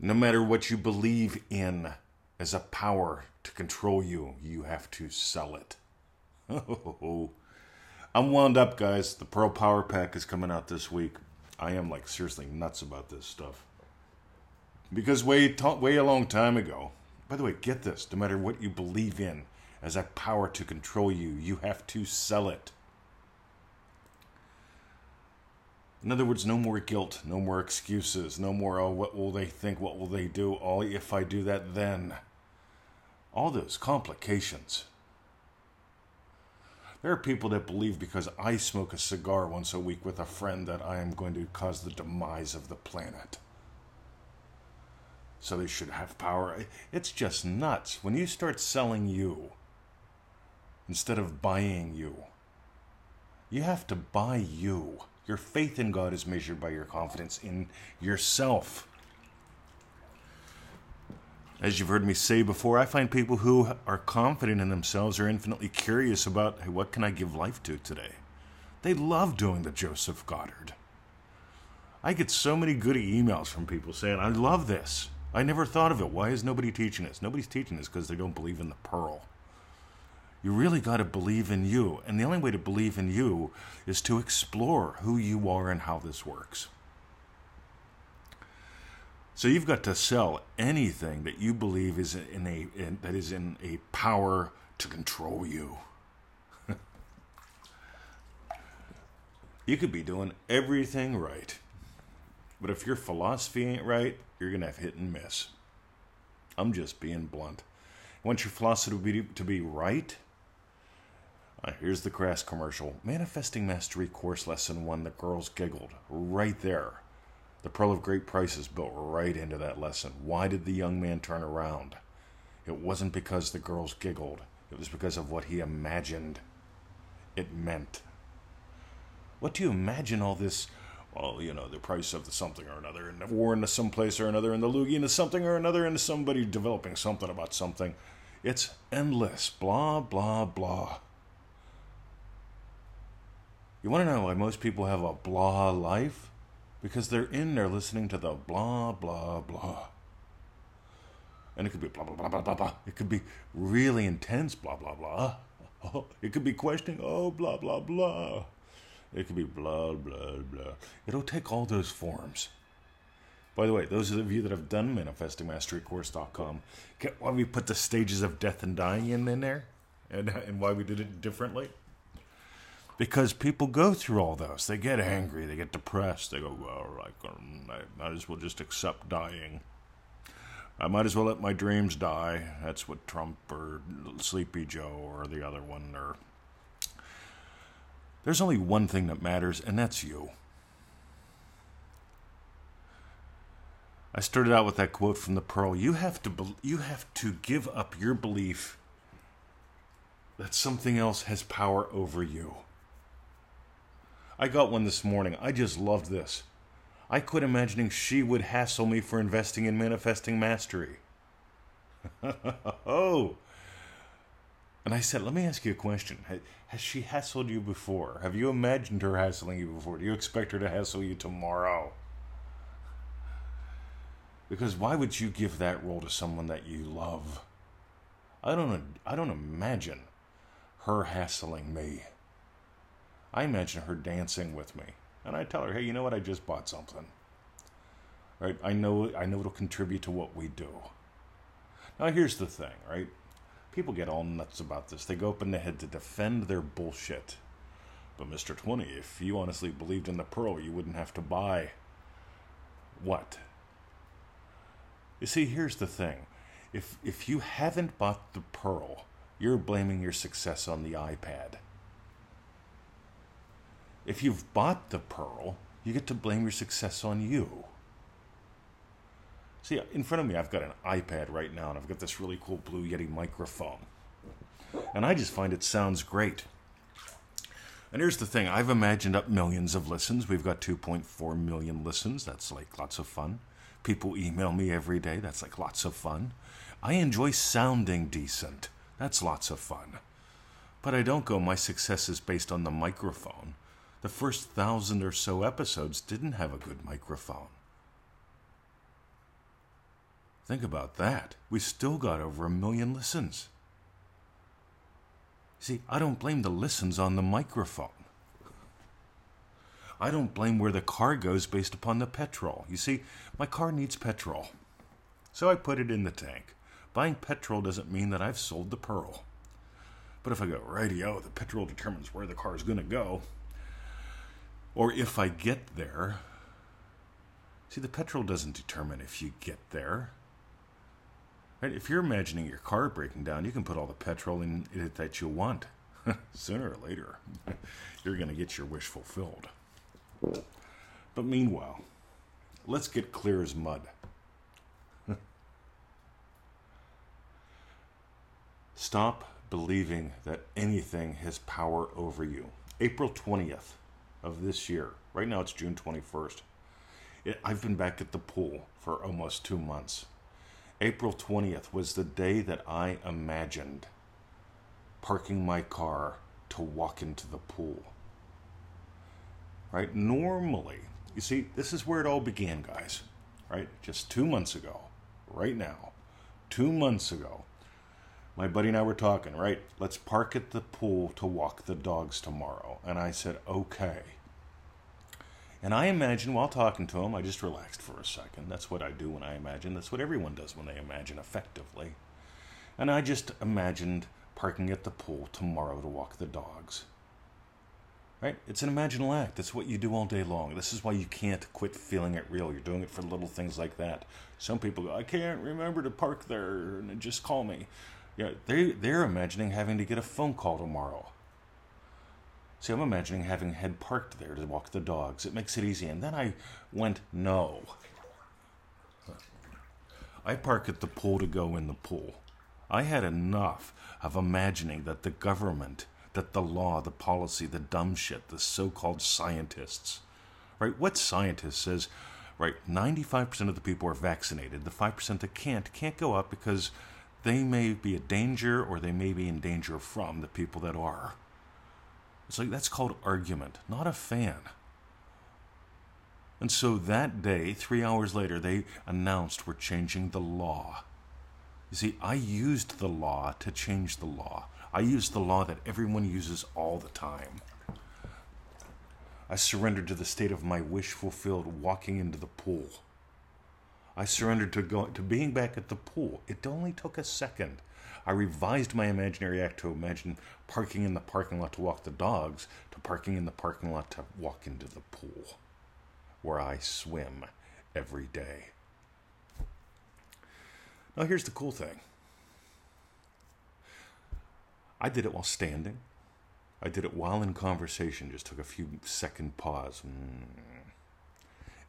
No matter what you believe in as a power to control you, you have to sell it. I'm wound up, guys. The Pearl Power Pack is coming out this week. I am like seriously nuts about this stuff. Because way, way a long time ago, by the way, get this no matter what you believe in as a power to control you, you have to sell it. In other words, no more guilt, no more excuses, no more, oh, what will they think, what will they do, oh, if I do that, then. All those complications. There are people that believe because I smoke a cigar once a week with a friend that I am going to cause the demise of the planet. So they should have power. It's just nuts. When you start selling you instead of buying you, you have to buy you. Your faith in God is measured by your confidence in yourself. As you've heard me say before, I find people who are confident in themselves are infinitely curious about hey, what can I give life to today? They love doing the Joseph Goddard. I get so many good emails from people saying, I love this. I never thought of it. Why is nobody teaching this? Nobody's teaching this because they don't believe in the pearl. You really got to believe in you. And the only way to believe in you is to explore who you are and how this works. So you've got to sell anything that you believe is in a in, that is in a power to control you. you could be doing everything right, but if your philosophy ain't right, you're gonna have hit and miss. I'm just being blunt. Want your philosophy to be to be right? Uh, here's the crass commercial. Manifesting Mastery Course Lesson 1 The Girls Giggled. Right there. The pearl of great prices built right into that lesson. Why did the young man turn around? It wasn't because the girls giggled, it was because of what he imagined it meant. What do you imagine all this? Well, you know, the price of the something or another, and the war into some place or another, and the loogie into something or another, and somebody developing something about something. It's endless. Blah, blah, blah. You want to know why most people have a blah life? because they're in there listening to the blah, blah, blah. And it could be blah, blah, blah, blah, blah, blah. It could be really intense, blah, blah, blah. It could be questioning, oh, blah, blah, blah. It could be blah, blah, blah. It'll take all those forms. By the way, those of you that have done manifestingmasterycourse.com, get why we put the stages of death and dying in, in there and, and why we did it differently because people go through all those. They get angry, they get depressed. They go, well, like, I might as well just accept dying. I might as well let my dreams die. That's what Trump or Sleepy Joe or the other one or. There's only one thing that matters, and that's you. I started out with that quote from the Pearl. You have to be- you have to give up your belief that something else has power over you. I got one this morning. I just loved this. I quit imagining she would hassle me for investing in manifesting mastery. oh. And I said, let me ask you a question. Has she hassled you before? Have you imagined her hassling you before? Do you expect her to hassle you tomorrow? Because why would you give that role to someone that you love? I don't I don't imagine her hassling me. I imagine her dancing with me. And I tell her, hey, you know what? I just bought something. Right? I know I know it'll contribute to what we do. Now here's the thing, right? People get all nuts about this. They go up in the head to defend their bullshit. But Mr. 20, if you honestly believed in the pearl, you wouldn't have to buy what? You see, here's the thing. If if you haven't bought the pearl, you're blaming your success on the iPad. If you've bought the pearl, you get to blame your success on you. See, in front of me, I've got an iPad right now, and I've got this really cool Blue Yeti microphone. And I just find it sounds great. And here's the thing I've imagined up millions of listens. We've got 2.4 million listens. That's like lots of fun. People email me every day. That's like lots of fun. I enjoy sounding decent. That's lots of fun. But I don't go, my success is based on the microphone the first thousand or so episodes didn't have a good microphone. Think about that. We still got over a million listens. See, I don't blame the listens on the microphone. I don't blame where the car goes based upon the petrol. You see, my car needs petrol. So I put it in the tank. Buying petrol doesn't mean that I've sold the pearl. But if I go, radio, the petrol determines where the car is going to go. Or if I get there, see, the petrol doesn't determine if you get there. Right? If you're imagining your car breaking down, you can put all the petrol in it that you want. Sooner or later, you're going to get your wish fulfilled. But meanwhile, let's get clear as mud. Stop believing that anything has power over you. April 20th of this year, right now it's June 21st. It, I've been back at the pool for almost two months. April 20th was the day that I imagined parking my car to walk into the pool right? Normally, you see, this is where it all began, guys, right? Just two months ago, right now, two months ago, my buddy and I were talking, right? Let's park at the pool to walk the dogs tomorrow. And I said, okay. And I imagine while talking to him, I just relaxed for a second. That's what I do when I imagine. That's what everyone does when they imagine effectively. And I just imagined parking at the pool tomorrow to walk the dogs. Right? It's an imaginal act. That's what you do all day long. This is why you can't quit feeling it real. You're doing it for little things like that. Some people go, I can't remember to park there, and just call me. Yeah, they they're imagining having to get a phone call tomorrow. See, I'm imagining having head parked there to walk the dogs. It makes it easy. And then I went, no. I park at the pool to go in the pool. I had enough of imagining that the government that the law, the policy, the dumb shit, the so called scientists, right? What scientist says, right, 95% of the people are vaccinated. The 5% that can't, can't go up because they may be a danger or they may be in danger from the people that are. It's like that's called argument, not a fan. And so that day, three hours later, they announced we're changing the law. You see, I used the law to change the law. I used the law that everyone uses all the time. I surrendered to the state of my wish fulfilled walking into the pool. I surrendered to to being back at the pool. It only took a second. I revised my imaginary act to imagine parking in the parking lot to walk the dogs to parking in the parking lot to walk into the pool where I swim every day. Now here's the cool thing. I did it while standing. I did it while in conversation, just took a few second pause. Mm.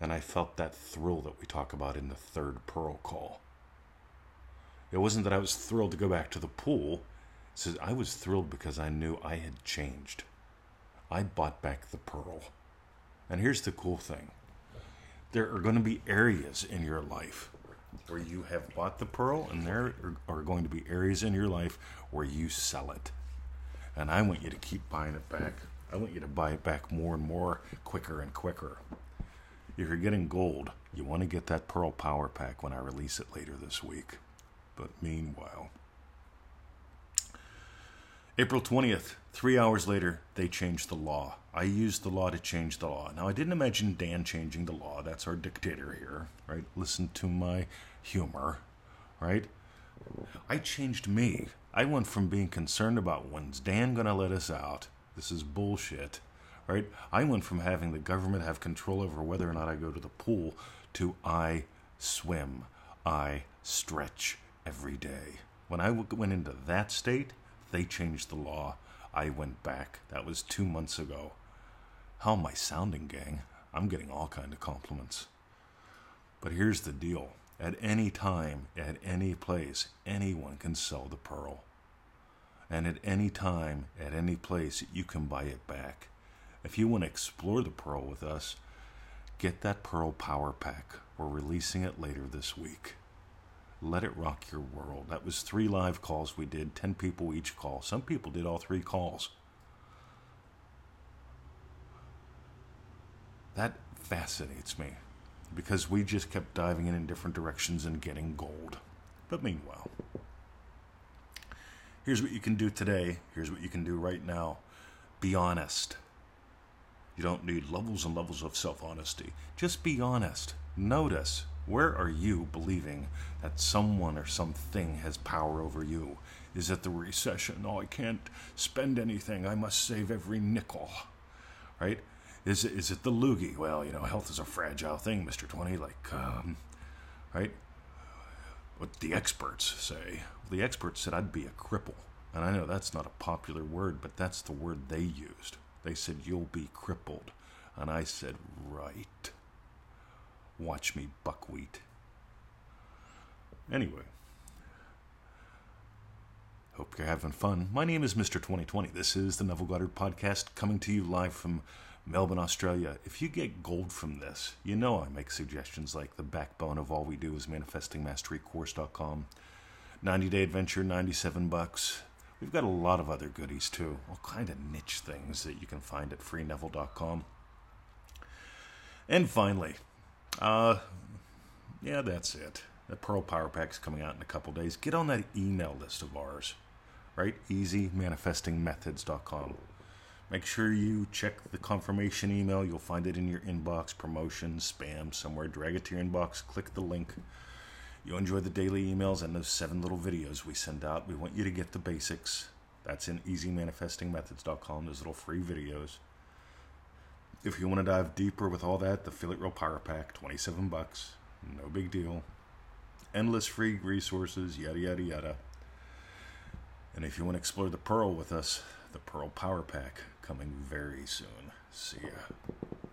And I felt that thrill that we talk about in the third pearl call. It wasn't that I was thrilled to go back to the pool. Says I was thrilled because I knew I had changed. I bought back the pearl. And here's the cool thing. There are going to be areas in your life where you have bought the pearl, and there are going to be areas in your life where you sell it. And I want you to keep buying it back. I want you to buy it back more and more, quicker and quicker. If you're getting gold, you want to get that Pearl Power Pack when I release it later this week. But meanwhile, April 20th, three hours later, they changed the law. I used the law to change the law. Now, I didn't imagine Dan changing the law. That's our dictator here, right? Listen to my humor, right? I changed me. I went from being concerned about when's Dan going to let us out. This is bullshit, right? I went from having the government have control over whether or not I go to the pool to I swim, I stretch every day. When I went into that state, they changed the law. I went back. That was two months ago. How am I sounding, gang? I'm getting all kind of compliments. But here's the deal. At any time, at any place, anyone can sell the pearl. And at any time, at any place, you can buy it back. If you want to explore the pearl with us, get that Pearl Power Pack. We're releasing it later this week. Let It Rock Your World. That was three live calls we did, 10 people each call. Some people did all three calls. That fascinates me. because we just kept diving in in different directions and getting gold. But meanwhile, here's what you can do today. Here's what you can do right now. Be honest. You don't need levels and levels of self honesty. Just be honest. Notice where are you believing that someone or something has power over you? Is it the recession? Oh, I can't spend anything. I must save every nickel. Right? Is it, is it the loogie? Well, you know, health is a fragile thing, Mr. 20. Like, um, right? What the experts say. Well, The experts said I'd be a cripple. And I know that's not a popular word, but that's the word they used. They said, You'll be crippled. And I said, Right. Watch me buckwheat. Anyway, hope you're having fun. My name is Mr. 2020. This is the Neville Goddard Podcast coming to you live from Melbourne, Australia. If you get gold from this, you know I make suggestions like the backbone of all we do is manifestingmasterycourse.com. 90 day adventure, 97 bucks. We've got a lot of other goodies too, all kind of niche things that you can find at freeneville.com. And finally, uh, yeah, that's it. The Pearl Power Pack's coming out in a couple days. Get on that email list of ours, right? EasyManifestingMethods.com. Make sure you check the confirmation email. You'll find it in your inbox, promotion, spam, somewhere. Drag it to your inbox, click the link. You'll enjoy the daily emails and those seven little videos we send out. We want you to get the basics. That's in easymanifestingmethods.com, those little free videos. If you want to dive deeper with all that, the Feel It Real Power Pack, 27 bucks. No big deal. Endless free resources, yada, yada, yada. And if you want to explore the Pearl with us, the Pearl Power Pack coming very soon. See ya.